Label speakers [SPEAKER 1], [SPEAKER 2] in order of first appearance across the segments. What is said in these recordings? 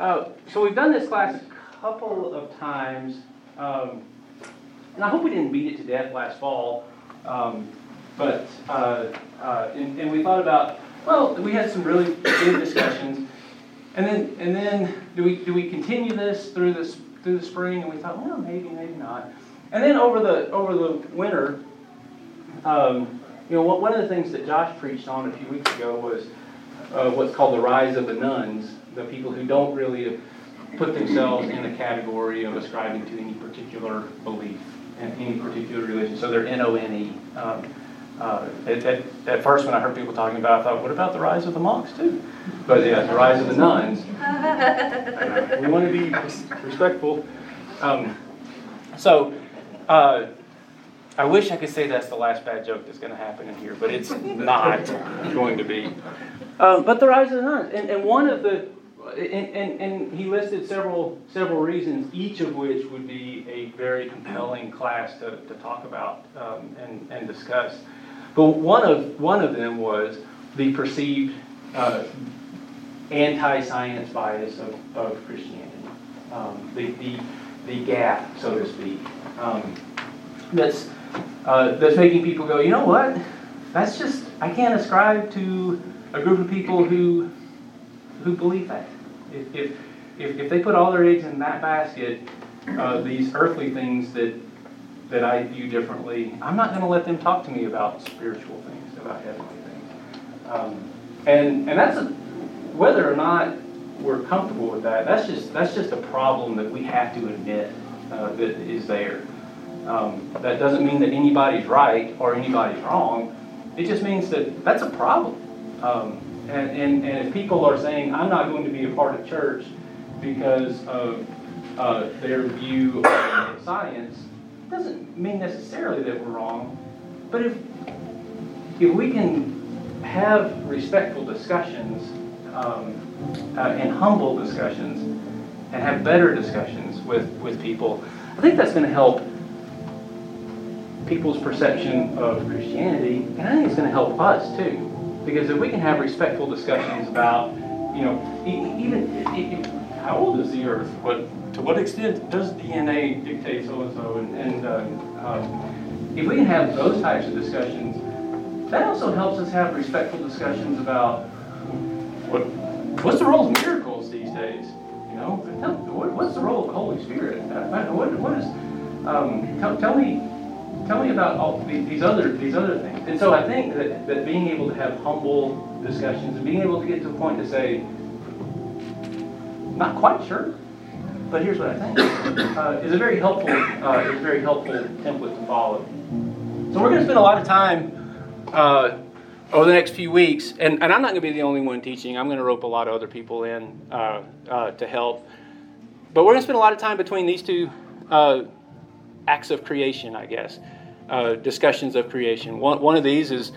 [SPEAKER 1] uh, so we've done this class a couple of times, um, and I hope we didn't beat it to death last fall. Um, but uh, uh, and, and we thought about well, we had some really good discussions, and then and then do we do we continue this through this through the spring? And we thought, well, maybe maybe not. And then over the over the winter, um, you know, one of the things that Josh preached on a few weeks ago was uh, what's called the rise of the nones, the people who don't really put themselves in the category of ascribing to any particular belief and any particular religion. So they're N-O-N-E. Um, uh, at, at, at, first, when I heard people talking about it, I thought, what about the rise of the monks, too? But yeah, the rise of the nuns. we want to be respectful. Um, so, uh, I wish I could say that's the last bad joke that's going to happen in here, but it's not going to be. Uh, but the rise of the nuns, and, and one of the, and, and, and he listed several several reasons, each of which would be a very compelling class to, to talk about um, and, and discuss. But one of one of them was the perceived uh, anti-science bias of, of Christianity, um, the, the the gap, so to speak, um, that's uh, that's making people go, you know what? That's just I can't ascribe to a group of people who who believe that. If if if, if they put all their eggs in that basket, uh, these earthly things that that I view differently, I'm not going to let them talk to me about spiritual things, about heavenly things. Um, and and that's a, whether or not we're comfortable with that. That's just that's just a problem that we have to admit uh, that is there. Um, that doesn't mean that anybody's right or anybody's wrong. It just means that that's a problem. Um, and, and, and if people are saying, I'm not going to be a part of church because of uh, their view of science, doesn't mean necessarily that we're wrong. But if, if we can have respectful discussions um, uh, and humble discussions and have better discussions with, with people, I think that's going to help people's perception of Christianity, and I think it's going to help us too. Because if we can have respectful discussions about, you know, even how old is the Earth? What to what extent does DNA dictate so and so? And, uh, um, if we can have those types of discussions, that also helps us have respectful discussions about what what's the role of miracles these days. You know, what's the role of the Holy Spirit? What, what is um, tell, tell me tell me about all these other these other things. And so I think that, that being able to have humble discussions and being able to get to a point to say, not quite sure, but here's what I think, uh, is a very helpful uh, is a very helpful template to follow. So we're going to spend a lot of time uh, over the next few weeks, and, and I'm not going to be the only one teaching. I'm going to rope a lot of other people in uh, uh, to help. But we're going to spend a lot of time between these two uh, acts of creation, I guess, discussions of creation. One, one of these is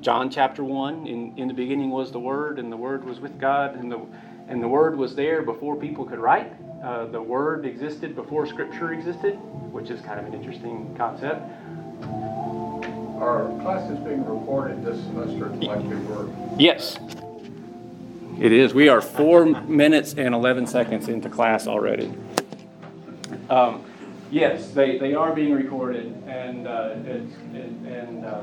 [SPEAKER 1] John chapter 1. In, in the beginning was the Word, and the Word was with God, and the, and the Word was there before people could write uh, the Word existed before Scripture existed, which is kind of an interesting concept.
[SPEAKER 2] Are classes being recorded this semester like they were?
[SPEAKER 1] Yes. It is. We are four minutes and 11 seconds into class already. Um, yes, they, they are being recorded, and, uh, and, and uh,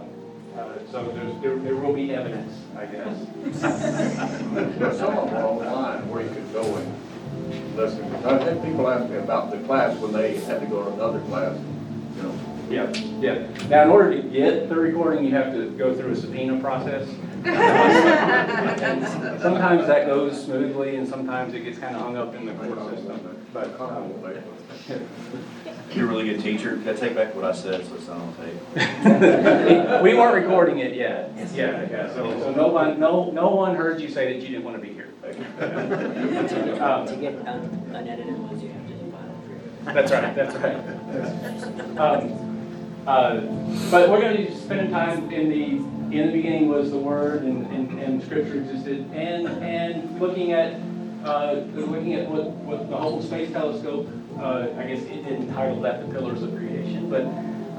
[SPEAKER 1] uh, so there, there will be evidence, I guess.
[SPEAKER 2] some of them are online where you could go and listen. I've had people ask me about the class when they had to go to another class, you know.
[SPEAKER 1] Yeah, yeah. Now, in order to get the recording, you have to go through a subpoena process. sometimes that goes smoothly, and sometimes it gets kind of hung up in the court system. But um,
[SPEAKER 3] you're a really good teacher. Can I take back what I said so it's not on tape?
[SPEAKER 1] we weren't recording it yet. Yeah, yeah. So, so no one, no, no one heard you say that you didn't want to be here.
[SPEAKER 4] um, to get un- unedited ones, you have to do file
[SPEAKER 1] That's right. That's right. Um, uh, but we're going to be spending time in the in the beginning was the Word, and, and, and Scripture existed, and and looking at uh, looking at what, what the Hubble Space Telescope uh, I guess it didn't title that the pillars of creation, but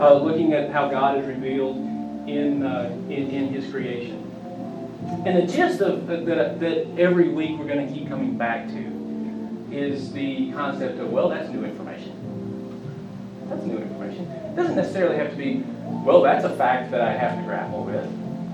[SPEAKER 1] uh, looking at how God is revealed in, uh, in, in His creation. And the gist of that, that every week we're going to keep coming back to is the concept of, well, that's new information. That's new information. It doesn't necessarily have to be, well, that's a fact that I have to grapple with.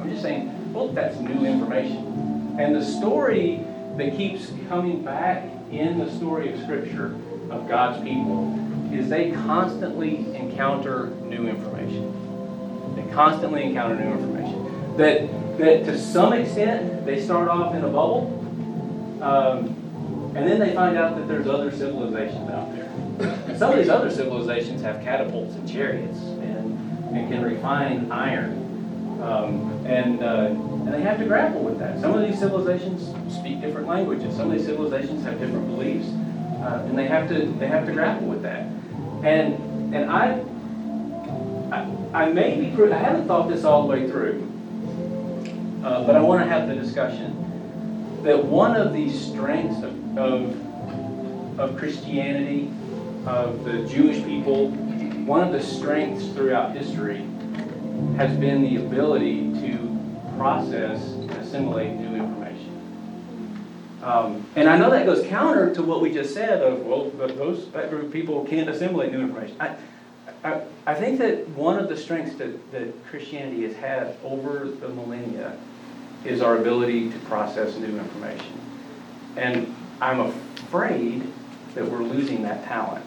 [SPEAKER 1] I'm just saying, well, that's new information. And the story that keeps coming back in the story of Scripture of God's people is they constantly encounter new information. They constantly encounter new information. That, that to some extent, they start off in a bubble, um, and then they find out that there's other civilizations out there. And some of these other civilizations have catapults and chariots and, and can refine iron. Um, and, uh, and they have to grapple with that. Some of these civilizations speak different languages. Some of these civilizations have different beliefs, uh, and they have to they have to grapple with that. And and I I, I may be I haven't thought this all the way through, uh, but I want to have the discussion that one of the strengths of, of of Christianity, of the Jewish people, one of the strengths throughout history has been the ability to process and assimilate new. Um, and I know that goes counter to what we just said of, well, those, that group people can't assimilate new information. I, I, I think that one of the strengths that, that Christianity has had over the millennia is our ability to process new information. And I'm afraid that we're losing that talent.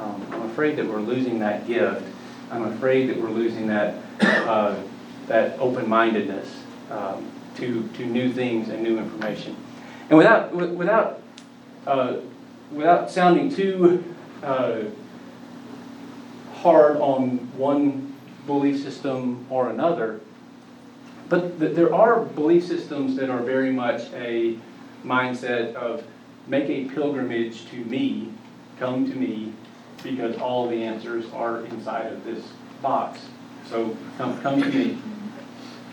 [SPEAKER 1] Um, I'm afraid that we're losing that gift. I'm afraid that we're losing that, uh, that open-mindedness um, to, to new things and new information. And without, without, uh, without sounding too uh, hard on one belief system or another, but th- there are belief systems that are very much a mindset of make a pilgrimage to me, come to me, because all the answers are inside of this box. So come, come to me.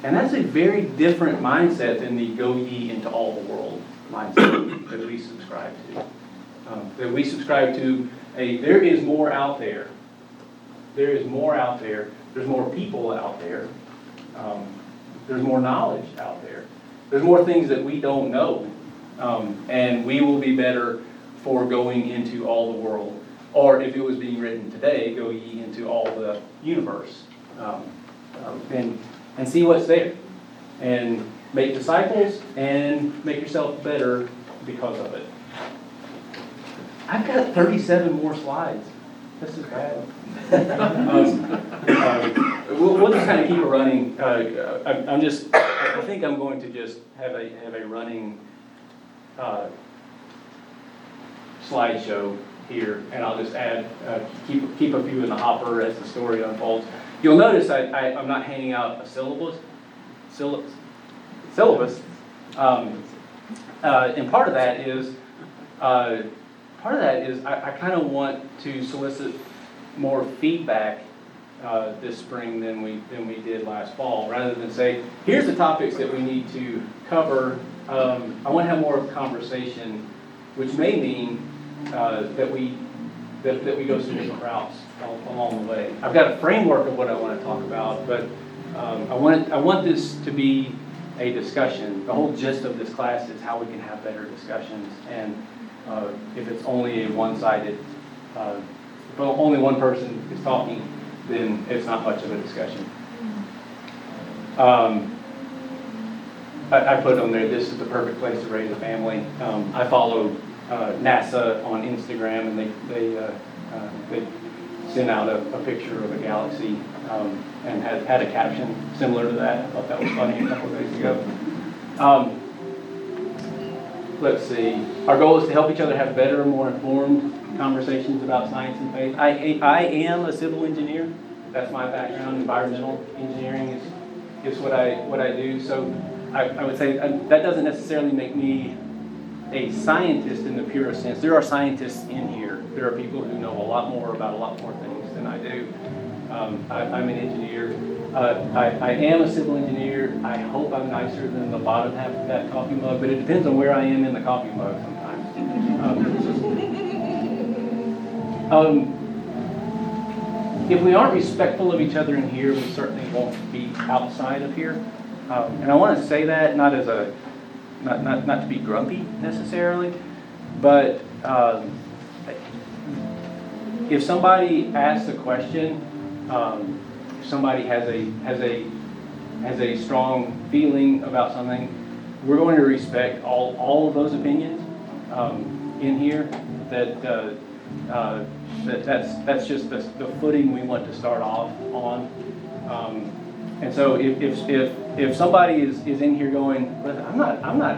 [SPEAKER 1] And that's a very different mindset than the go ye into all the world mindset that we subscribe to. Um, that we subscribe to a there is more out there. There is more out there. There's more people out there. Um, there's more knowledge out there. There's more things that we don't know. Um, and we will be better for going into all the world. Or if it was being written today, go ye into all the universe. Um, um, and, and see what's there. And make disciples and make yourself better because of it. I've got 37 more slides. This is bad. Um, uh, We'll, we'll just kind of keep it running. Uh, I'm I'm just, I think I'm going to just have a, have a running uh, slideshow here, and I'll just add, uh, keep, keep a few in the hopper as the story unfolds. You'll notice I, I, I'm not handing out a syllabus, syllabus, syllabus. Um, uh, and part of that is, uh, part of that is I, I kind of want to solicit more feedback uh, this spring than we, than we did last fall, rather than say, here's the topics that we need to cover. Um, I want to have more of a conversation, which may mean uh, that we, that, that we go some different routes al- along the way. I've got a framework of what I want to talk about, but um, I want, I want this to be a discussion. The whole gist of this class is how we can have better discussions, and uh, if it's only a one-sided, uh, if only one person is talking, then it's not much of a discussion. Um, I, I put on there, this is the perfect place to raise a family. Um, I follow uh, NASA on Instagram, and they, they, uh, uh, they sent out a, a picture of a galaxy um, and had, had a caption similar to that. I thought that was funny a couple of days ago. Um, let's see. Our goal is to help each other have better, more informed conversations about science and faith. I, I am a civil engineer. That's my background. Environmental engineering is, is what I, what I do. So I, I would say uh, that doesn't necessarily make me a scientist in the purest sense. There are scientists in here. There are people who know a lot more about a lot more things than I do. Um, I, I'm an engineer. Uh, I, I am a civil engineer. I hope I'm nicer than the bottom half of that coffee mug, but it depends on where I am in the coffee mug sometimes. Um, um, if we aren't respectful of each other in here, we certainly won't be outside of here. Um, and I want to say that not as a not, not, not to be grumpy necessarily, but um, if somebody asks a question, um, if somebody has a, has a, has a strong feeling about something, we're going to respect all, all of those opinions, um, in here, that, uh, uh, that, that's, that's just the, the footing we want to start off on. Um, and so if, if, if, if somebody is, is in here going, "But I'm not, I'm not,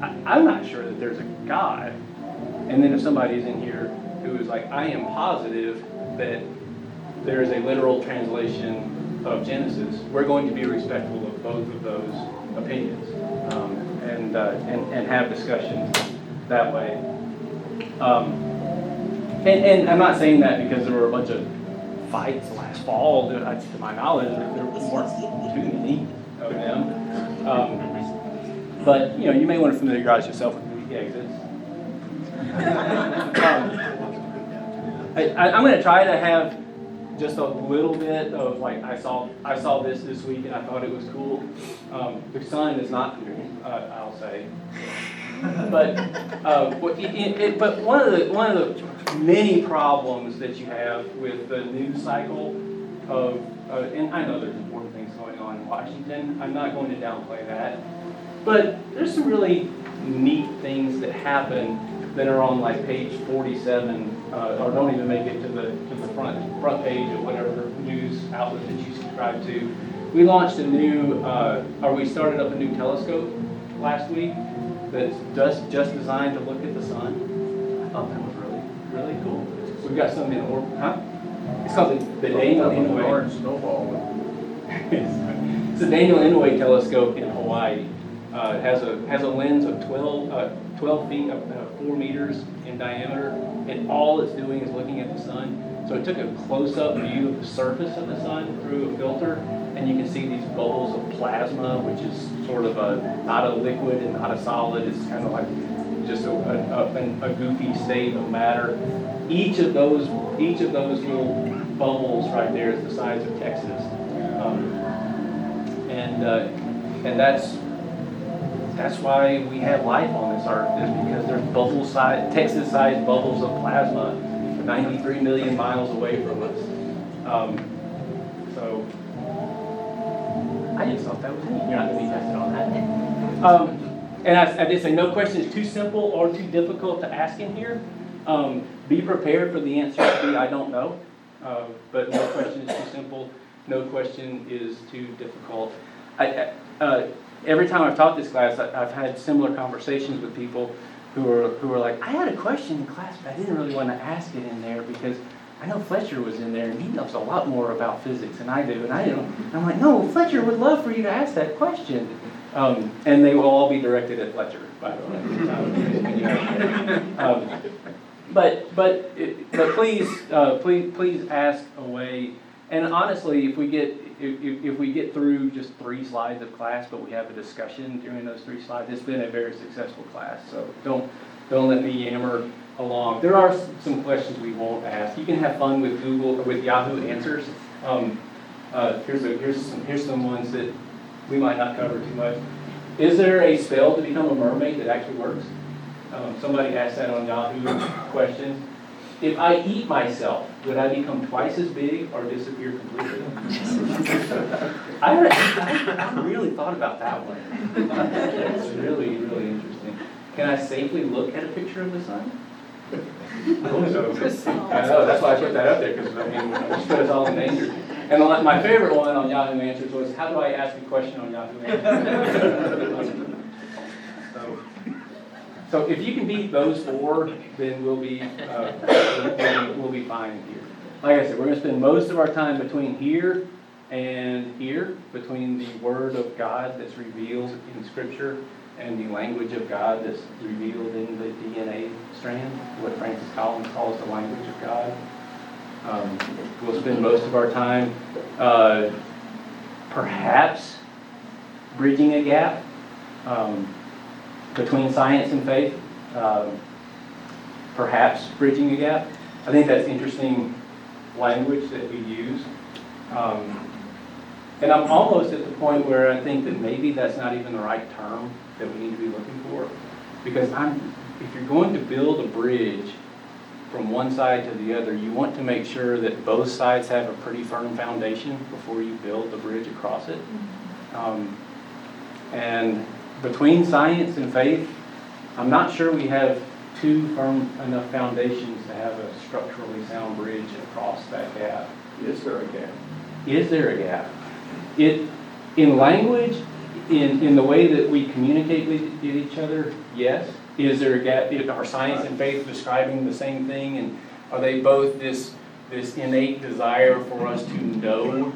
[SPEAKER 1] I, I'm not sure that there's a God. And then if somebody is in here who is like, I am positive that there is a literal translation of Genesis, we're going to be respectful of both of those opinions. Um, and, uh, and, and have discussions that way. Um, and, and I'm not saying that because there were a bunch of fights last fall, to my knowledge, there weren't too many of them. Um, But, you know, you may want to familiarize yourself with. Um, I, I- I'm gonna try to have just a little bit of like, I saw, I saw this this week and I thought it was cool. Um, the sun is not cool, uh, I'll say. But, uh, it, it, it- but one of the, one of the many problems that you have with the news cycle of, uh, and I know there's important things going on in Washington, I'm not going to downplay that. But there's some really neat things that happen that are on like page forty-seven, uh, or don't even make it to the, to the front, front page of whatever news outlet that you subscribe to. We launched a new, uh, or we started up a new telescope last week that's just, just designed to look at the sun. I thought that was really, really cool. We've got some in orbit, huh? It's called the, the Daniel
[SPEAKER 2] That was an
[SPEAKER 1] Inouye.
[SPEAKER 2] Orange snowball.
[SPEAKER 1] It's a Daniel Inouye telescope in Hawaii. Uh, it has a, has a lens of 12, uh, 12 feet, uh, 4 meters in diameter, and all it's doing is looking at the sun. So it took a close-up view of the surface of the sun through a filter, and you can see these bubbles of plasma, which is sort of a, not a liquid and not a solid, it's kind of like just a, a, a- a goofy state of matter. Each of those, each of those little bubbles right there is the size of Texas. Um, and, uh, and that's, that's why we have life on this earth, is because there's bubble size, Texas-sized bubbles of plasma 93 million miles away from us. Um, so, I just thought that was neat. You're not gonna be tested on that. Um, and I, I did say, no question is too simple or too difficult to ask in here. Um, be prepared for the answer to be, I don't know. Uh, but no question is too simple, no question is too difficult. I- uh, every time I've taught this class, I, I've had similar conversations with people who are, who are like, I had a question in class, but I didn't really want to ask it in there because I know Fletcher was in there and he knows a lot more about physics than I do, and I don't. And I'm like, no, Fletcher would love for you to ask that question. Um, and they will all be directed at Fletcher, by the way. Um, But, but, but please, uh, please, please ask away. And honestly, if we get, if, if, if we get through just three slides of class, but we have a discussion during those three slides, it's been a very successful class. So don't, don't let me yammer along. There are some questions we won't ask. You can have fun with Google, with Yahoo Answers. Um, uh, here's a, here's some, here's some ones that we might not cover too much. Is there a spell to become a mermaid that actually works? Um, somebody asked that on Yahoo Questions. If I eat myself, would I become twice as big or disappear completely? I, re- I, I really thought about that one. It's really, really interesting. Can I safely look at a picture of the sun? I hope so. I know, that's why I put that up there, because I mean, just put us all in danger. And my favorite one on Yahoo Answers was, how do I ask a question on Yahoo Answers? So, if you can beat those four, then we'll be, uh, we'll be- fine here. Like I said, we're gonna spend most of our time between here and here, between the word of God that's revealed in scripture and the language of God that's revealed in the DNA strand, what Francis Collins calls the language of God. Um, We'll spend most of our time, uh, perhaps bridging a gap, um, between science and faith, um, perhaps bridging a gap. I think that's interesting language that we use. Um, And I'm almost at the point where I think that maybe that's not even the right term that we need to be looking for, because I'm if you're going to build a bridge from one side to the other, you want to make sure that both sides have a pretty firm foundation before you build the bridge across it. Um, And between science and faith, I'm not sure we have two firm enough foundations to have a structurally sound bridge across that gap.
[SPEAKER 2] Is there a gap?
[SPEAKER 1] Is there a gap? It, in language, in, in the way that we communicate with with each other, yes. Is there a gap? Are science and faith describing the same thing? And are they both this, this innate desire for us to know?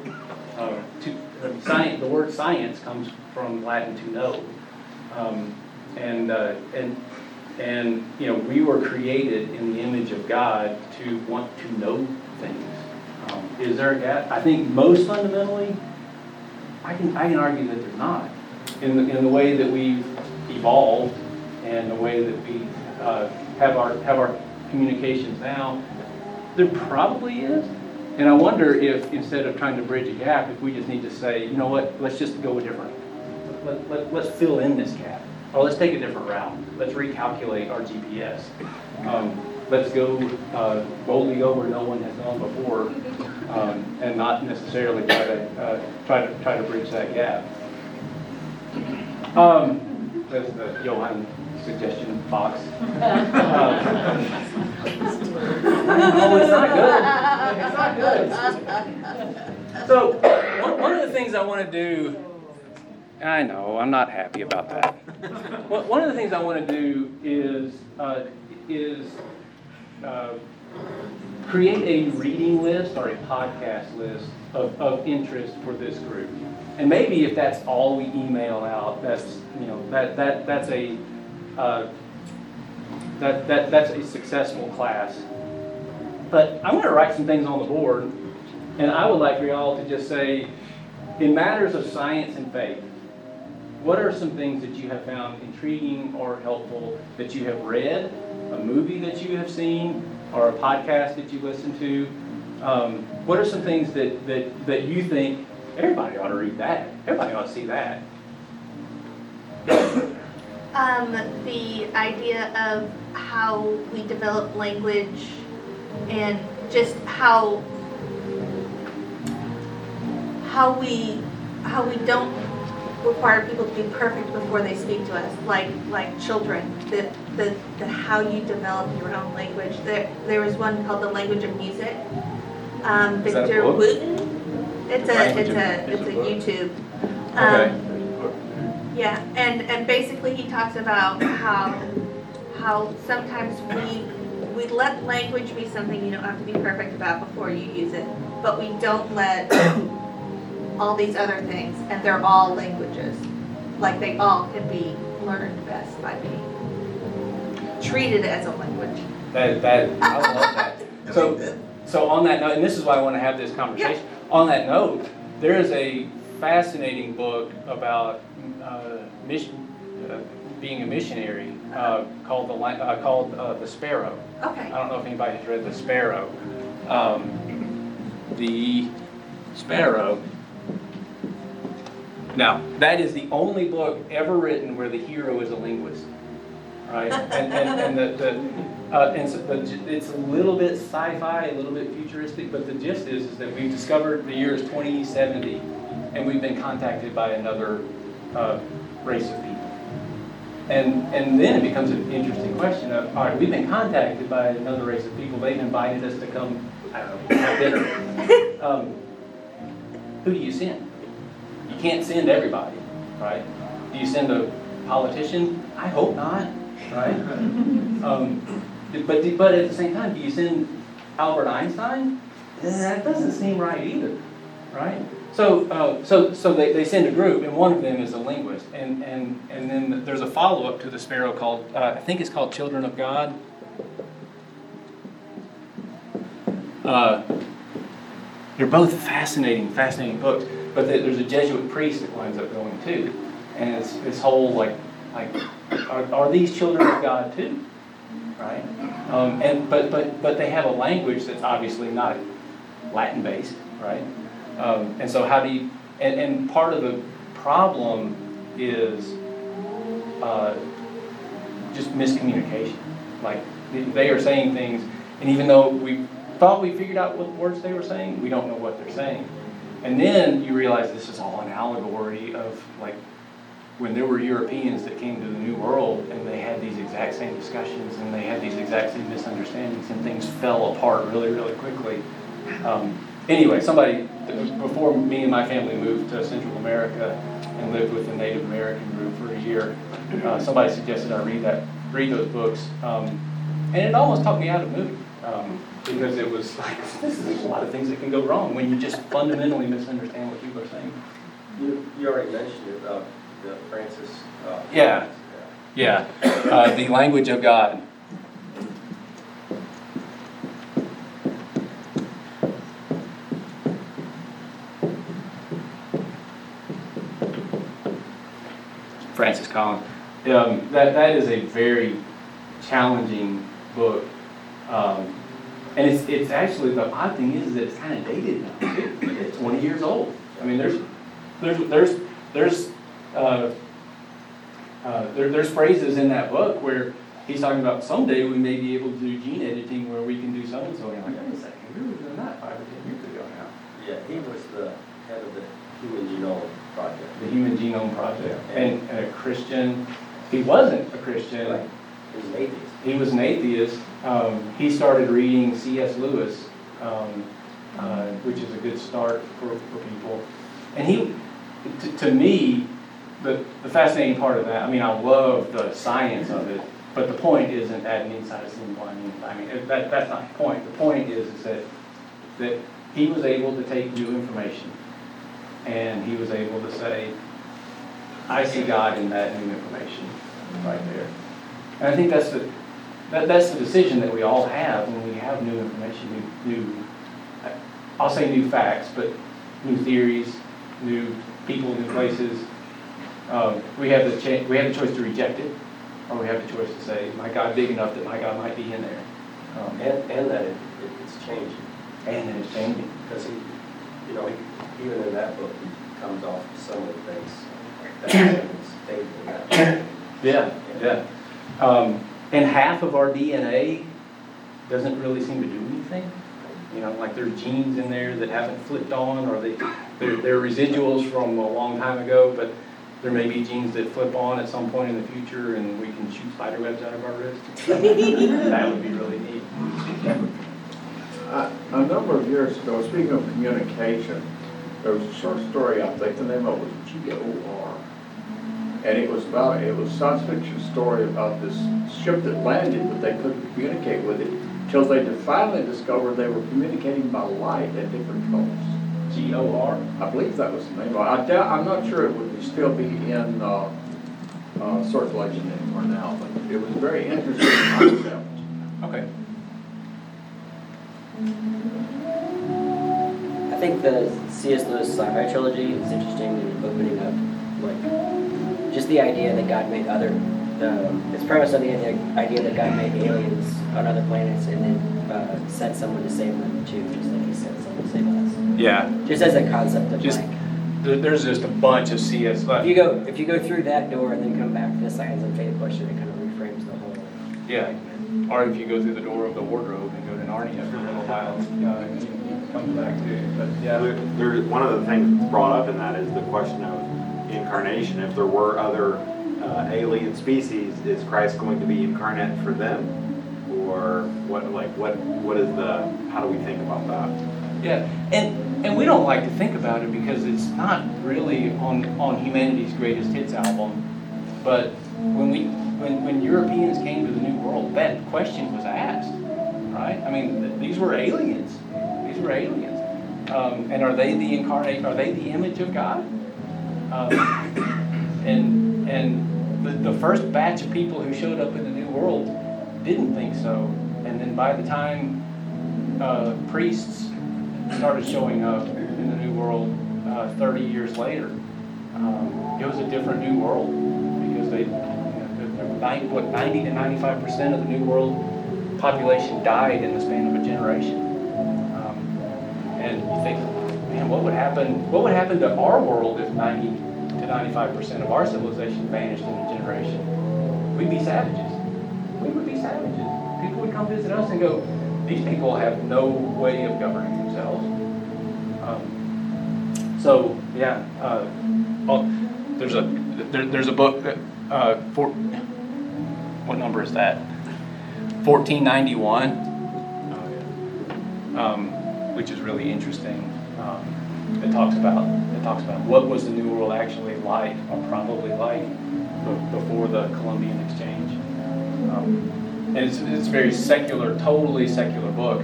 [SPEAKER 1] Uh, to, uh, science, the word science comes from Latin to know. Um, and, uh, and, and, you know, we were created in the image of God to want to know things. Um, Is there a gap? I think most fundamentally, I can, I can argue that there's not. In the, in the way that we've evolved and the way that we uh, have our, have our communications now, there probably is. And I wonder if, instead of trying to bridge a gap, if we just need to say, you know what, let's just go a different, let, let, let's fill in this gap. Or let's take a different route. Let's recalculate our GPS. Um, Let's go, uh, boldly go where no one has gone before, um, and not necessarily try to, uh, try to, try to bridge that gap. Um, That's the Johann suggestion box. Oh, it's not good. It's not good. So, one of the things I want to do, I know, I'm not happy about that. One one of the things I want to do is, uh, is uh, create a reading list or a podcast list of, of interest for this group. And maybe if that's all we email out, that's, you know, that, that, that's a, uh, that, that, that's a successful class. But I'm gonna write some things on the board, and I would like for y'all to just say, in matters of science and faith, what are some things that you have found intriguing or helpful that you have read, a movie that you have seen, or a podcast that you listen to? Um, what are some things that, that, that you think everybody ought to read that? Everybody ought to see that.
[SPEAKER 5] Um, the idea of how we develop language and just how how we how we don't require people to be perfect before they speak to us, like like children. The the, the how you develop your own language. There there was one called the language of music. Um,
[SPEAKER 1] Is
[SPEAKER 5] Victor
[SPEAKER 1] book?
[SPEAKER 5] Wooten. It's a it's a
[SPEAKER 1] it's a?
[SPEAKER 5] YouTube. Um,
[SPEAKER 1] Okay.
[SPEAKER 5] yeah, and, and basically he talks about how, how sometimes we, we let language be something you don't have to be perfect about before you use it, but we don't let all these other things, and they're all languages, like they all can be learned best by being treated as a language.
[SPEAKER 1] That, that, I love that. So, so on that note, and this is why I want to have this conversation, on that note, there is a fascinating book about, uh, mission, uh, being a missionary, uh, called the, uh, called, uh, The Sparrow.
[SPEAKER 5] Okay,
[SPEAKER 1] I don't know if anybody has read The Sparrow. Um, The Sparrow. Now, that is the only book ever written where the hero is a linguist, right? And, and, and the, the, uh, and so the, it's a little bit sci-fi, a little bit futuristic, but the gist is, is that we've discovered the year is 2070, and we've been contacted by another uh, race of people. And, and then it becomes an interesting question of, all right, we've been contacted by another race of people, they've invited us to come, I don't know, have dinner. Um, Who do you send? You can't send everybody, right? Do you send a politician? I hope not, right? Um, But, but at the same time, do you send Albert Einstein? That doesn't seem right either, right? So, uh, so, so they, they send a group, and one of them is a linguist, and, and, and then there's a follow-up to the Sparrow called, uh, I think it's called Children of God. Uh, they're both fascinating, fascinating books, but there- there's a Jesuit priest that winds up going too, and it's this whole like, like, are, are these children of God too? Right? Um, and but but but they have a language that's obviously not Latin based, right? Um, and so how do you, and, and part of the problem is, uh, just miscommunication. Like, they are saying things, and even though we thought we figured out what words they were saying, we don't know what they're saying. And then you realize this is all an allegory of like when there were Europeans that came to the New World and they had these exact same discussions and they had these exact same misunderstandings and things fell apart really, really quickly. Um, anyway, somebody, before me and my family moved to Central America and lived with a Native American group for a year, uh, somebody suggested I read that, read those books. Um, and it almost talked me out of moving um, because it was like, there's a lot of things that can go wrong when you just fundamentally misunderstand what people are saying.
[SPEAKER 6] You, you already mentioned it, uh, the Francis. uh,
[SPEAKER 1] Yeah. Yeah, uh, the language of God. Francis Collins. Um, that, that is a very challenging book. Um, and it's, it's actually, the odd thing is that it's kind of dated now. It's 20 years old. I mean, there's, there's, there's, there's, uh, uh, there, there's phrases in that book where he's talking about someday we may be able to do gene editing where we can do so and so. And you're like, wait a second, we were doing that five or ten years ago now.
[SPEAKER 6] Yeah, he was the head of the Human Genome Project.
[SPEAKER 1] The Human Genome Project. And, and a Christian, he wasn't a Christian.
[SPEAKER 6] Right. He was an atheist.
[SPEAKER 1] He was an atheist. Um, he started reading C.S. Lewis, um, uh, which is a good start for, for people. And he, to, to me, the, the fascinating part of that, I mean, I love the science of it, but the point isn't adding inside a single line. I mean, that, that's not the point. The point is, is that, that he was able to take new information and he was able to say, I see God in that new information right there. And I think that's the, that, that's the decision that we all have when we have new information, new, new, I'll say new facts, but new theories, new people, new places. Um, we have the cha, we have the choice to reject it, or we have the choice to say, my God big enough that my God might be in there. Um,
[SPEAKER 6] And, and that it, it's changing,
[SPEAKER 1] and then it's changing.
[SPEAKER 6] because he, you know, he- even in that book, he comes off some of the things that stated in that.
[SPEAKER 1] Yeah, yeah. Um, and half of our DNA doesn't really seem to do anything. You know, like there's genes in there that haven't flipped on, or they, they're, they're residuals from a long time ago, but there may be genes that flip on at some point in the future and we can shoot spider webs out of our wrists. That would be really neat.
[SPEAKER 2] A a number of years ago, speaking of communication, there was a short story, I think the name of it was G-O-R. And it was about, it was a science fiction story about this ship that landed, but they couldn't communicate with it till they finally discovered they were communicating by light at different colors.
[SPEAKER 1] G O R.
[SPEAKER 2] I believe that was the name of it. I doubt, I'm not sure it would still be in, uh, uh, circulation anymore now, but it was a very interesting concept.
[SPEAKER 1] Okay.
[SPEAKER 4] I think the C.S. Lewis sci-fi trilogy is interesting in opening up, like, just the idea that God made other, um, it's premised on the idea, idea that God made aliens on other planets and then uh, sent someone to save them too, just like He sent someone to save us.
[SPEAKER 1] Yeah,
[SPEAKER 4] Just as a concept of
[SPEAKER 1] Just-
[SPEAKER 4] like,
[SPEAKER 1] there's just a bunch of CS.
[SPEAKER 4] if you go if you go through that door and then come back to the science and faith question, it kind of reframes the whole.
[SPEAKER 1] Yeah, or if you go through the door of the wardrobe and go to Narnia for a little while, uh, you, you come back to it. But yeah,
[SPEAKER 7] There, there- one of the things brought up in that is the question of incarnation. If there were other uh, alien species, is Christ going to be incarnate for them? Or what, like, what, what is the, how do we think about that?
[SPEAKER 1] yeah, and and we don't like to think about it because it's not really on on humanity's greatest hits album. But when we when when Europeans came to the New World, that question was asked, right? I mean, th- these were aliens. These were aliens, um, and are they the incarnate? Are they the image of God? Um, and and the, the first batch of people who showed up in the New World didn't think so. And then by the time uh, priests started showing up in the New World uh, 30 years later, um, it was a different New World because they, you know, the- the what 90 to 95 percent of the New World population died in the span of a generation. Um, and you think, what would happen? What would happen to our world if 90 to 95 percent of our civilization vanished in a generation? We'd be savages. we would be savages. People would come visit us and go, these people have no way of governing themselves. Um, so, yeah, uh, well, there's a, there, there's a book uh, for, what number is that? Fourteen ninety-one, um, which is really interesting. Um, it talks about, it talks about what was the New World actually like, or probably like, before the Columbian Exchange. Um, And it's, it's very secular, totally secular book,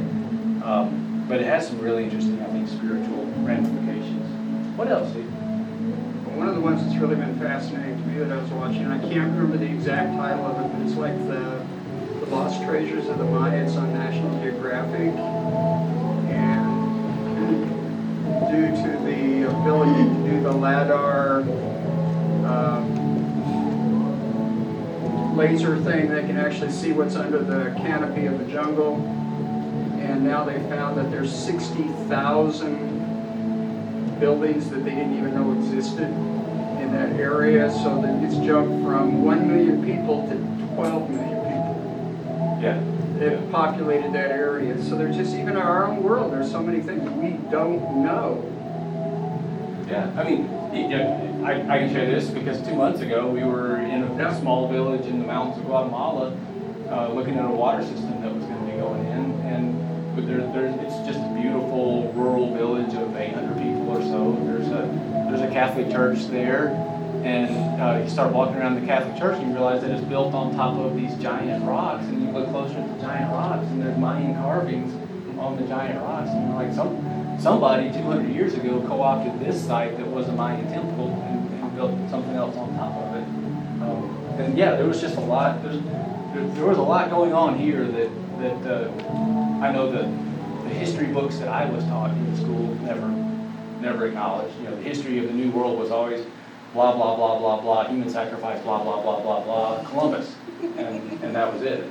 [SPEAKER 1] um, but it has some really interesting, I think, spiritual ramifications. What else?
[SPEAKER 8] One of the ones that's really been fascinating to me that I was watching, I can't remember the exact title of it, but it's like the, the Lost Treasures of the Mayas on National Geographic. Due to the ability to do the LADAR, um, laser thing, they can actually see what's under the canopy of the jungle. And now they found that there's sixty thousand buildings that they didn't even know existed in that area, so that it's jumped from one million people to twelve million people
[SPEAKER 1] Yeah.
[SPEAKER 8] That populated that area. So there's just, even in our own world, there's so many things we don't know.
[SPEAKER 1] Yeah, I mean, yeah, I, I can share this because two months ago, we were in a
[SPEAKER 8] Yeah.
[SPEAKER 1] small village in the mountains of Guatemala, uh, looking at a water system that was gonna be going in, and but there, there's, it's just a beautiful rural village of eight hundred people or so. There's a, there's a Catholic church there, and, uh, you start walking around the Catholic church and you realize that it's built on top of these giant rocks, and you look closer at the giant rocks, and there's Mayan carvings on the giant rocks, and you're like, some, somebody two hundred years ago co-opted this site that was a Mayan temple and, and built something else on top of it. Um, And yeah, there was just a lot, there's, there, there was a lot going on here that, that, uh, I know the, the history books that I was taught in school never, never acknowledged. You know, the history of the New World was always blah, blah, blah, blah, blah, human sacrifice, blah, blah, blah, blah, blah, Columbus. And, and that was it.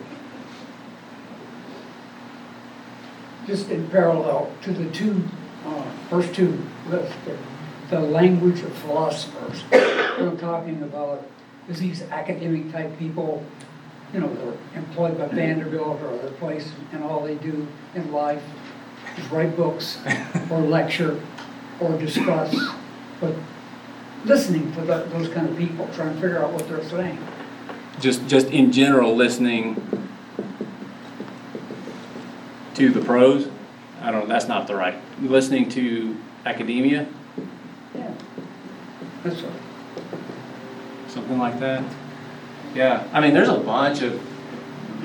[SPEAKER 9] just in parallel to the two, uh, first two lists, the- language of philosophers. I'm talking about is these academic type people, you know, they're employed by Vanderbilt or other place, and all they do in life is write books or lecture or discuss, but listening to tho- those kind of people, trying to figure out what they're saying.
[SPEAKER 1] just just in general listening to the pros i don't know that's not the right listening to academia
[SPEAKER 9] Yeah. That's all.
[SPEAKER 1] something like that yeah i mean there's a bunch of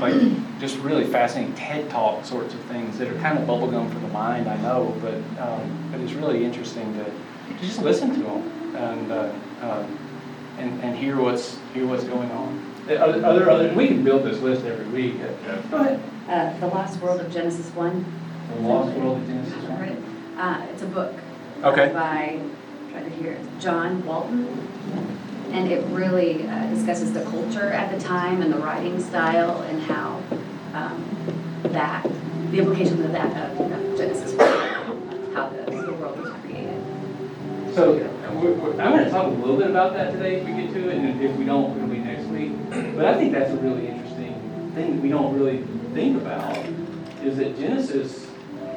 [SPEAKER 1] like just really fascinating ted talk sorts of things that are kind of bubblegum for the mind i know but um, but it's really interesting to, to just listen to them and uh, um, and, and hear what's hear what's going on are there other, other we can build this list every week Uh, go ahead
[SPEAKER 10] Uh, The Lost World of Genesis 1.
[SPEAKER 1] The Lost World of Genesis
[SPEAKER 10] I've. Uh, It's a book.
[SPEAKER 1] Okay.
[SPEAKER 10] By, try to hear, John Walton. And it really uh, discusses the culture at the time and the writing style and how um, that, the implications of that, of of Genesis 1, how the the world was created.
[SPEAKER 1] So, we're- I'm gonna talk a little bit about that today if we get to it, and if we don't, it'll be next week. But I think that's a really interesting thing that we don't really think about, is that Genesis,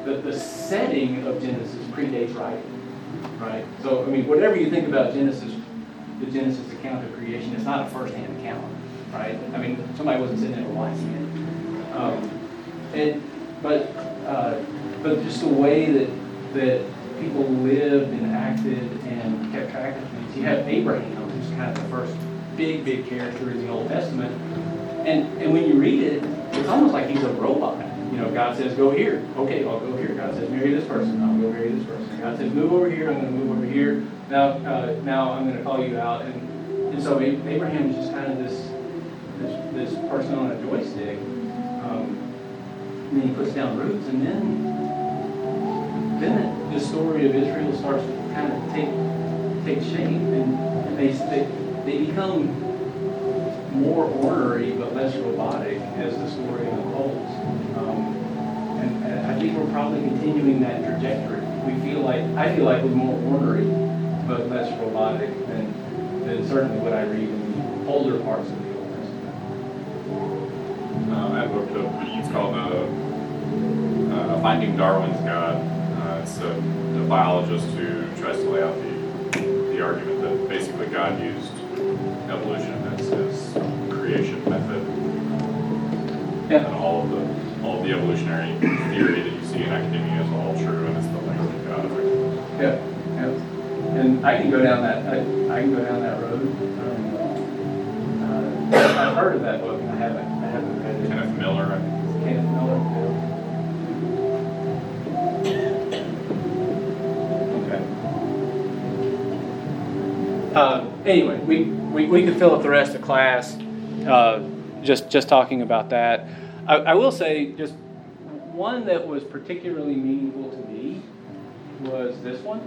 [SPEAKER 1] the, the setting of Genesis predates writing, right? So, I mean, whatever you think about Genesis, the Genesis account of creation, it's not a first-hand account, right? I mean, somebody wasn't sitting there watching it. Um, And, but, uh, but just the way that, that people lived and acted and kept track of things. You have Abraham, who's kind of the first big, big character in the Old Testament. And, and when you read it, it's almost like he's a robot. You know, God says, go here. Okay, I'll go here. God says, marry this person. I'll go marry this person. God says, move over here. I'm going to move over here. Now, uh, now I'm going to call you out. And, and so Abraham is just kind of this, this, this person on a joystick. Um, and then he puts down roots, and then then the story of Israel starts to kind of take take shape, and they they, they become more ornery but less robotic as the story unfolds. Um, and, and I think we're probably continuing that trajectory. We feel like I feel like we're more ornery but less robotic than than certainly what I read in the older parts of the Old Testament.
[SPEAKER 11] Uh, I looked up, it's called uh, uh, Finding Darwin's God. A, a biologist who tries to lay out the, the argument that basically God used evolution as his creation method.
[SPEAKER 1] Yeah.
[SPEAKER 11] And all of the, all of the evolutionary theory that you see in academia is all true, and it's the language of God.
[SPEAKER 1] Yeah, yeah. And I can go down that, I, I can go down that road. Um, uh, I've heard of that book, Uh, anyway, we, we, we could fill up the rest of class, uh, just, just talking about that. I, I will say, just one that was particularly meaningful to me was this one.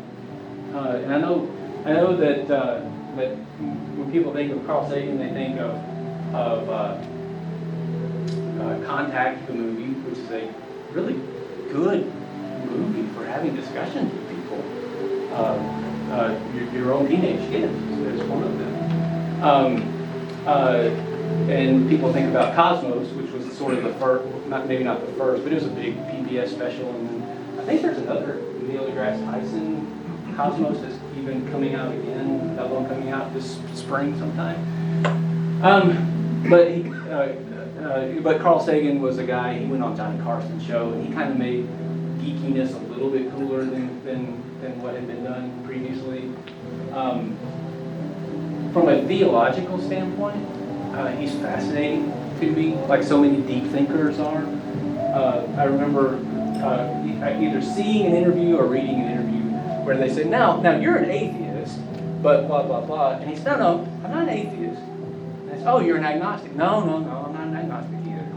[SPEAKER 1] Uh, and I know, I know that, uh, that when people think of Carl Sagan, they think of, of, uh, uh, Contact, the movie, which is a really good movie for having discussions with people. Um, uh, your, your own teenage kids is one of them. Um, uh, and people think about Cosmos, which was sort of the first, not maybe not the first, but it was a big PBS special. And then I think there's another Neil deGrasse Tyson Cosmos that's even coming out again, another one coming out this spring sometime. Um, but he, uh, uh, but Carl Sagan was a guy. He went on Johnny Carson's show, and he kind of made geekiness a little bit cooler than than, than what had been done previously. Um, from a theological standpoint, uh, he's fascinating to me, like so many deep thinkers are. Uh, I remember uh, either seeing an interview or reading an interview where they say, "Now, now you're an atheist, but blah blah blah," and he said, "No, no, I'm not an atheist." And I said, "Oh, you're an agnostic?" "No, no, no, I'm not an agnostic either.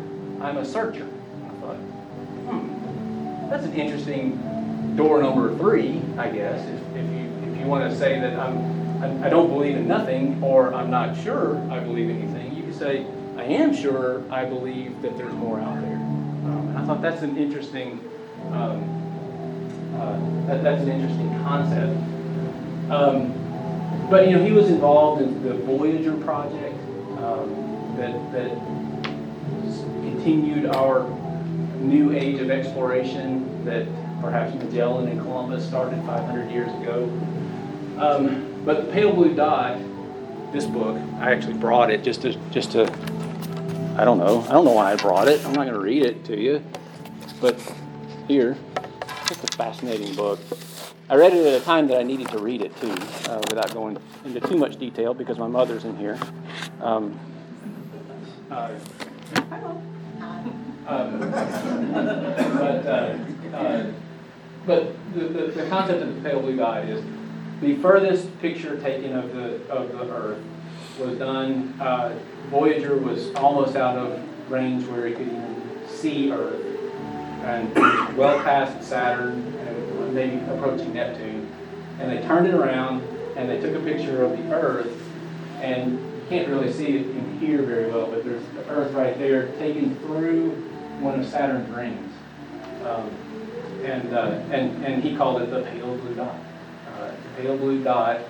[SPEAKER 1] I'm a searcher." I thought, "Hmm, that's an interesting door number three, I guess. If, if you if you want to say that I'm I, I don't believe in nothing or I'm not sure I believe anything, you can say I am sure I believe that there's more out there. Um, and I thought that's an interesting um, uh, that, that's an interesting concept. Um, but you know, he was involved in the Voyager project um, that that continued our new age of exploration that perhaps Magellan and Columbus started 500 years ago. Um, but the Pale Blue Dot, this book, I actually brought it just to just to. I don't know. I don't know why I brought it. I'm not going to read it to you, but here, it's a fascinating book. I read it at a time that I needed to read it too, uh, without going into too much detail because my mother's in here. Um, uh, um, but uh, uh, but the, the, the concept of the pale blue dot is the furthest picture taken of the of the Earth was done. Uh, Voyager was almost out of range where it could even see Earth, and well past Saturn and maybe approaching Neptune. And they turned it around and they took a picture of the Earth, and you can't really see it in here very well, but there's the Earth right there taken through one of Saturn's rings. Um, and, uh, and, and he called it the pale blue dot. Uh, the pale blue dot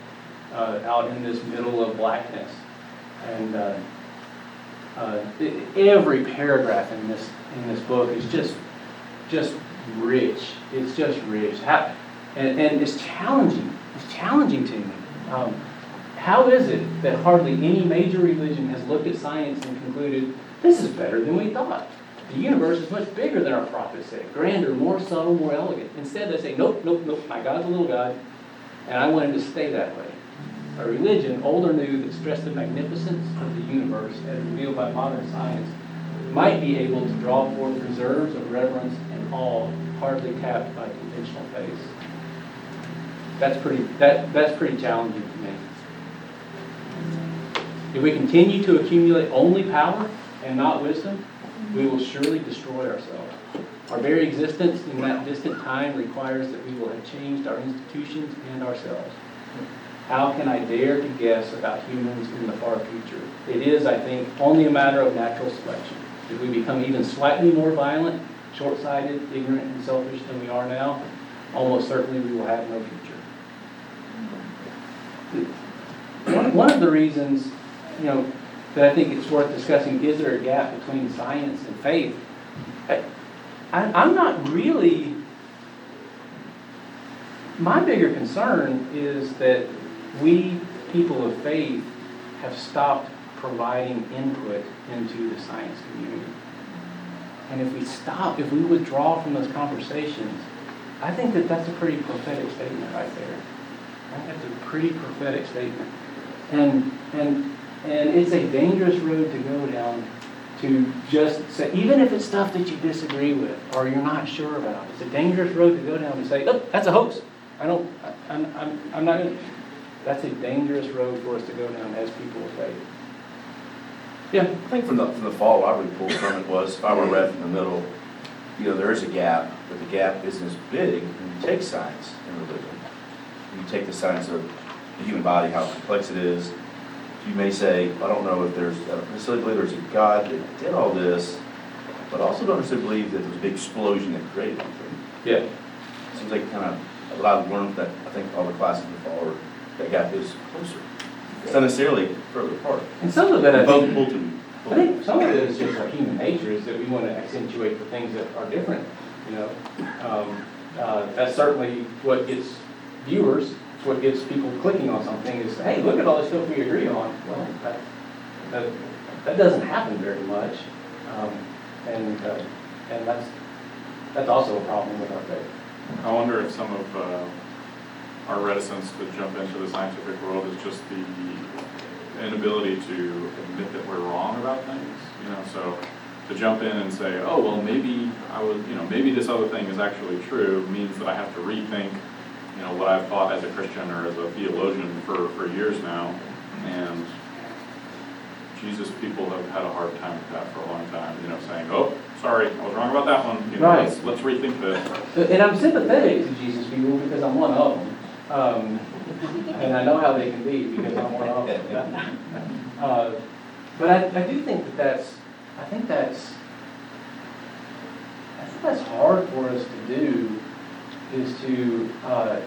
[SPEAKER 1] uh, out in this middle of blackness. And uh, uh, every paragraph in this, in this book is just, just rich. It's just rich. How, and, and it's challenging. It's challenging to me. Um, how is it that hardly any major religion has looked at science and concluded this is better than we thought? The universe is much bigger than our prophets said, grander, more subtle, more elegant. Instead, they say, nope, nope, nope, my God's a little God, and I want him to stay that way. A religion, old or new, that stressed the magnificence of the universe as revealed by modern science might be able to draw forth reserves of reverence and awe hardly tapped by conventional faith. That's pretty, that, that's pretty challenging to me. If we continue to accumulate only power and not wisdom, we will surely destroy ourselves. Our very existence in that distant time requires that we will have changed our institutions and ourselves. How can I dare to guess about humans in the far future? It is, I think, only a matter of natural selection. If we become even slightly more violent, short-sighted, ignorant, and selfish than we are now, almost certainly we will have no future. One of the reasons, you know, but I think it's worth discussing, is there a gap between science and faith? I, I- I'm not really, my bigger concern is that we, people of faith, have stopped providing input into the science community. And if we stop, if we withdraw from those conversations, I think that that's a pretty prophetic statement right there. I think that's a pretty prophetic statement. And, and, and it's a dangerous road to go down to just say, even if it's stuff that you disagree with or you're not sure about, it's a dangerous road to go down and say, look, that's a hoax. I don't, I- I'm, I'm, I'm not gonna, that's a dangerous road for us to go down as people of faith. Yeah,
[SPEAKER 3] I think from the, from the fall, what I would pull from it was, if I were read in the middle, you know, there is a gap, but the gap isn't as big when you take science and religion. You take the science of the human body, how complex it is. You may say, I don't know if there's, I don't necessarily believe there's a God that did all this, but I also don't necessarily believe that there was a big explosion that created everything.
[SPEAKER 1] yeah.
[SPEAKER 3] Seems like kind of, what I've learned that, I think all the classes in the that got is closer. It's not necessarily further apart.
[SPEAKER 1] And some of it, I
[SPEAKER 3] Both
[SPEAKER 1] think,
[SPEAKER 3] pull.
[SPEAKER 1] I think some of it is just our human nature, is that we want to accentuate the things that are different, you know? Um, uh, That's certainly what gets viewers, what gets people clicking on something, is, hey, look at all this stuff we agree on. Well, that, that, that doesn't happen very much. Um, And, uh, and that's, that's also a problem with our faith.
[SPEAKER 11] I wonder if some of uh, our reticence to jump into the scientific world is just the inability to admit that we're wrong about things, you know, so to jump in and say, oh, well, maybe I was, you know, maybe this other thing is actually true, means that I have to rethink, you know, what I've thought as a Christian or as a theologian for, for years now, and Jesus people have had a hard time with that for a long time, you know, saying, oh, sorry, I was wrong about that one, you know,
[SPEAKER 1] Right.
[SPEAKER 11] let's, let's rethink this.
[SPEAKER 1] And I'm sympathetic to Jesus people because I'm one of them. Um, and I know how they can be because I'm one of them. Uh, but I, I do think that that's, I think that's, I think that's hard for us to do, is to, uh,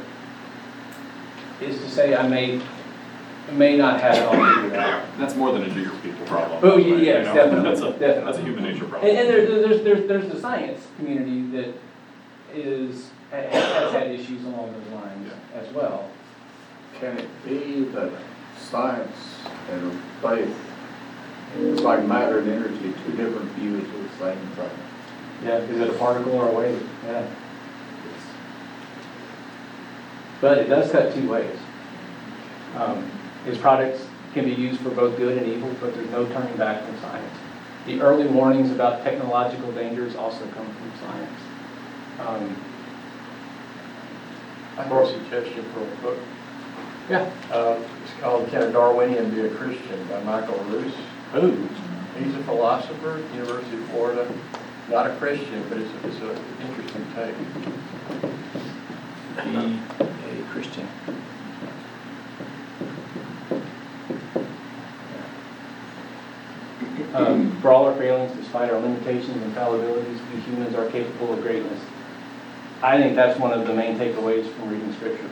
[SPEAKER 1] is to say I may, may not have it all figured out.
[SPEAKER 11] That's more than a Jesus people problem.
[SPEAKER 1] Oh, ye-
[SPEAKER 11] right? You know,
[SPEAKER 1] definitely,
[SPEAKER 11] That's a,
[SPEAKER 1] definitely.
[SPEAKER 11] that's a human nature problem.
[SPEAKER 1] and there, there's, there's, there's the science community that is, has has had issues along those lines as well.
[SPEAKER 2] Can it be that science and faith is like matter and energy, two different views of the same thing?
[SPEAKER 1] Yeah, is it a particle or a wave? Yeah. But it does cut two ways. Um, His products can be used for both good and evil, but there's no turning back from science. The early warnings about technological dangers also come from science. Um,
[SPEAKER 12] I have a suggestion for a book.
[SPEAKER 1] Yeah.
[SPEAKER 12] Uh, It's called Can a Darwinian Be a Christian by Michael Ruse.
[SPEAKER 1] Ooh,
[SPEAKER 12] He's a philosopher at the University of Florida, not a Christian, but it's, it's an interesting take.
[SPEAKER 1] Christian. Um, For all our failings, despite our limitations and fallibilities, we humans are capable of greatness. I think that's one of the main takeaways from reading Scripture.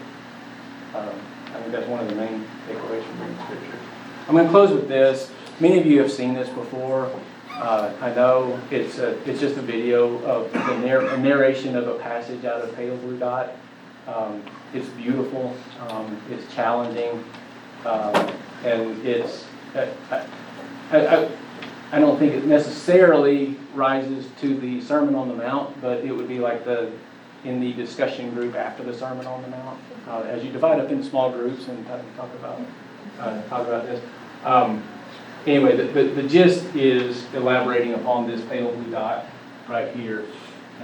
[SPEAKER 1] Um, I think that's one of the main takeaways from reading Scripture. I'm going to close with this. Many of you have seen this before. Uh, I know it's a, it's just a video of the narr- narration of a passage out of Pale Blue Dot. Um, It's beautiful, um, it's challenging, um, and it's, I, I, I- don't think it necessarily rises to the Sermon on the Mount, but it would be like the, in the discussion group after the Sermon on the Mount, uh, as you divide up into small groups and talk talk about, uh, talk about this. Um, Anyway, the, the the gist is elaborating upon this pale blue dot right here,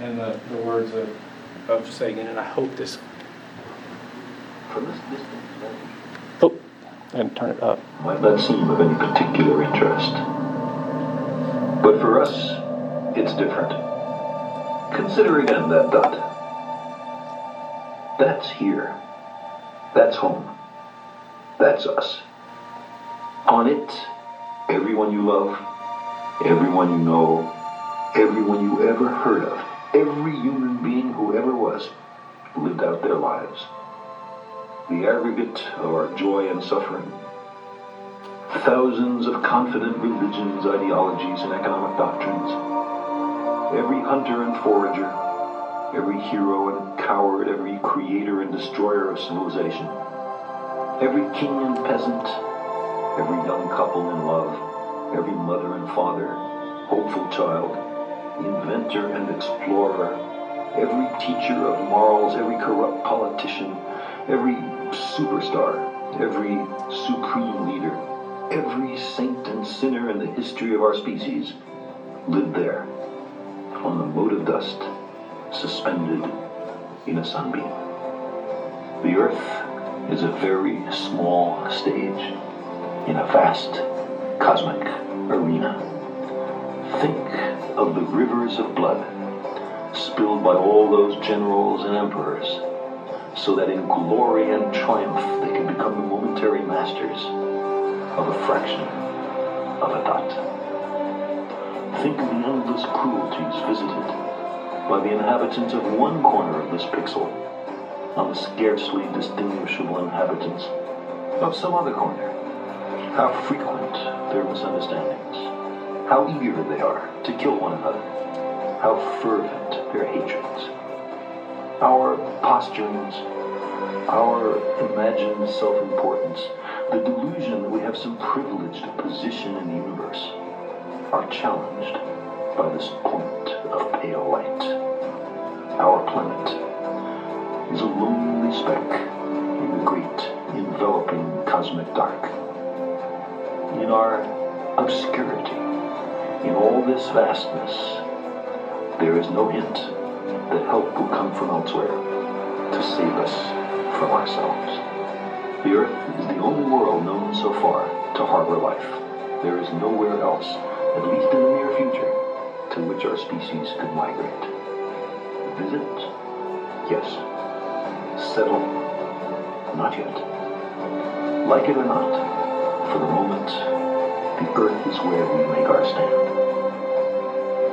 [SPEAKER 1] and the, the words of, of Sagan, and I hope this Oh, and turn it up.
[SPEAKER 13] might not seem of any particular interest. But for us, it's different. Consider again that dot. That's here. That's home. That's us. On it, everyone you love, everyone you know, everyone you ever heard of, every human being who ever was, lived out their lives. The aggregate of our joy and suffering, thousands of confident religions, ideologies, and economic doctrines. Every hunter and forager, every hero and coward, every creator and destroyer of civilization, every king and peasant, every young couple in love, every mother and father, hopeful child, inventor and explorer, every teacher of morals, every corrupt politician, every superstar, every supreme leader, every saint and sinner in the history of our species lived there, on the mote of dust, suspended in a sunbeam. The earth is a very small stage in a vast cosmic arena. Think of the rivers of blood spilled by all those generals and emperors, so that in glory and triumph they can become the momentary masters of a fraction of a dot. Think of the endless cruelties visited by the inhabitants of one corner of this pixel on the scarcely distinguishable inhabitants of some other corner. How frequent their misunderstandings, how eager they are to kill one another, how fervent their hatreds. Our posturings, our imagined self-importance, the delusion that we have some privileged position in the universe, are challenged by this point of pale light. Our planet is a lonely speck in the great enveloping cosmic dark. In our obscurity, in all this vastness, there is no hint that help will come from elsewhere to save us from ourselves. The Earth is the only world known so far to harbor life. There is nowhere else, at least in the near future, to which our species could migrate. Visit? Yes. Settle? Not yet. Like it or not, for the moment, the Earth is where we make our stand.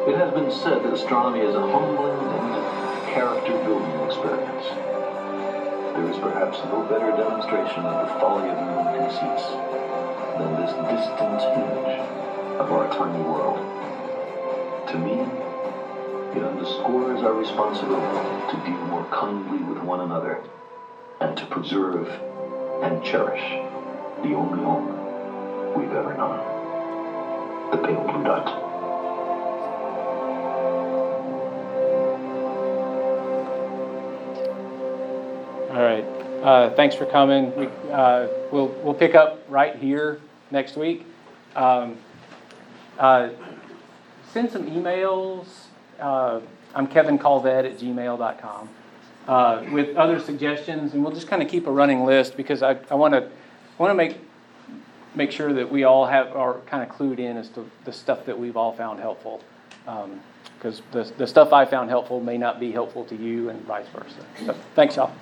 [SPEAKER 13] It has been said that astronomy is a humbling and character-building experience. There is perhaps no better demonstration of the folly of human conceits than this distant image of our tiny world. To me, it underscores our responsibility to deal more kindly with one another and to preserve and cherish the only home we've ever known. The pale blue dot.
[SPEAKER 1] Uh, thanks for coming. We, uh, we'll, we'll pick up right here next week. Um, uh, send some emails. Uh, I'm Kevin Calvet at gmail.com uh, with other suggestions, and we'll just kind of keep a running list because I, I want to want to make make sure that we all have are kind of clued in as to the stuff that we've all found helpful. Because the, the stuff I found helpful may not be helpful to you, and vice versa. So, thanks, y'all.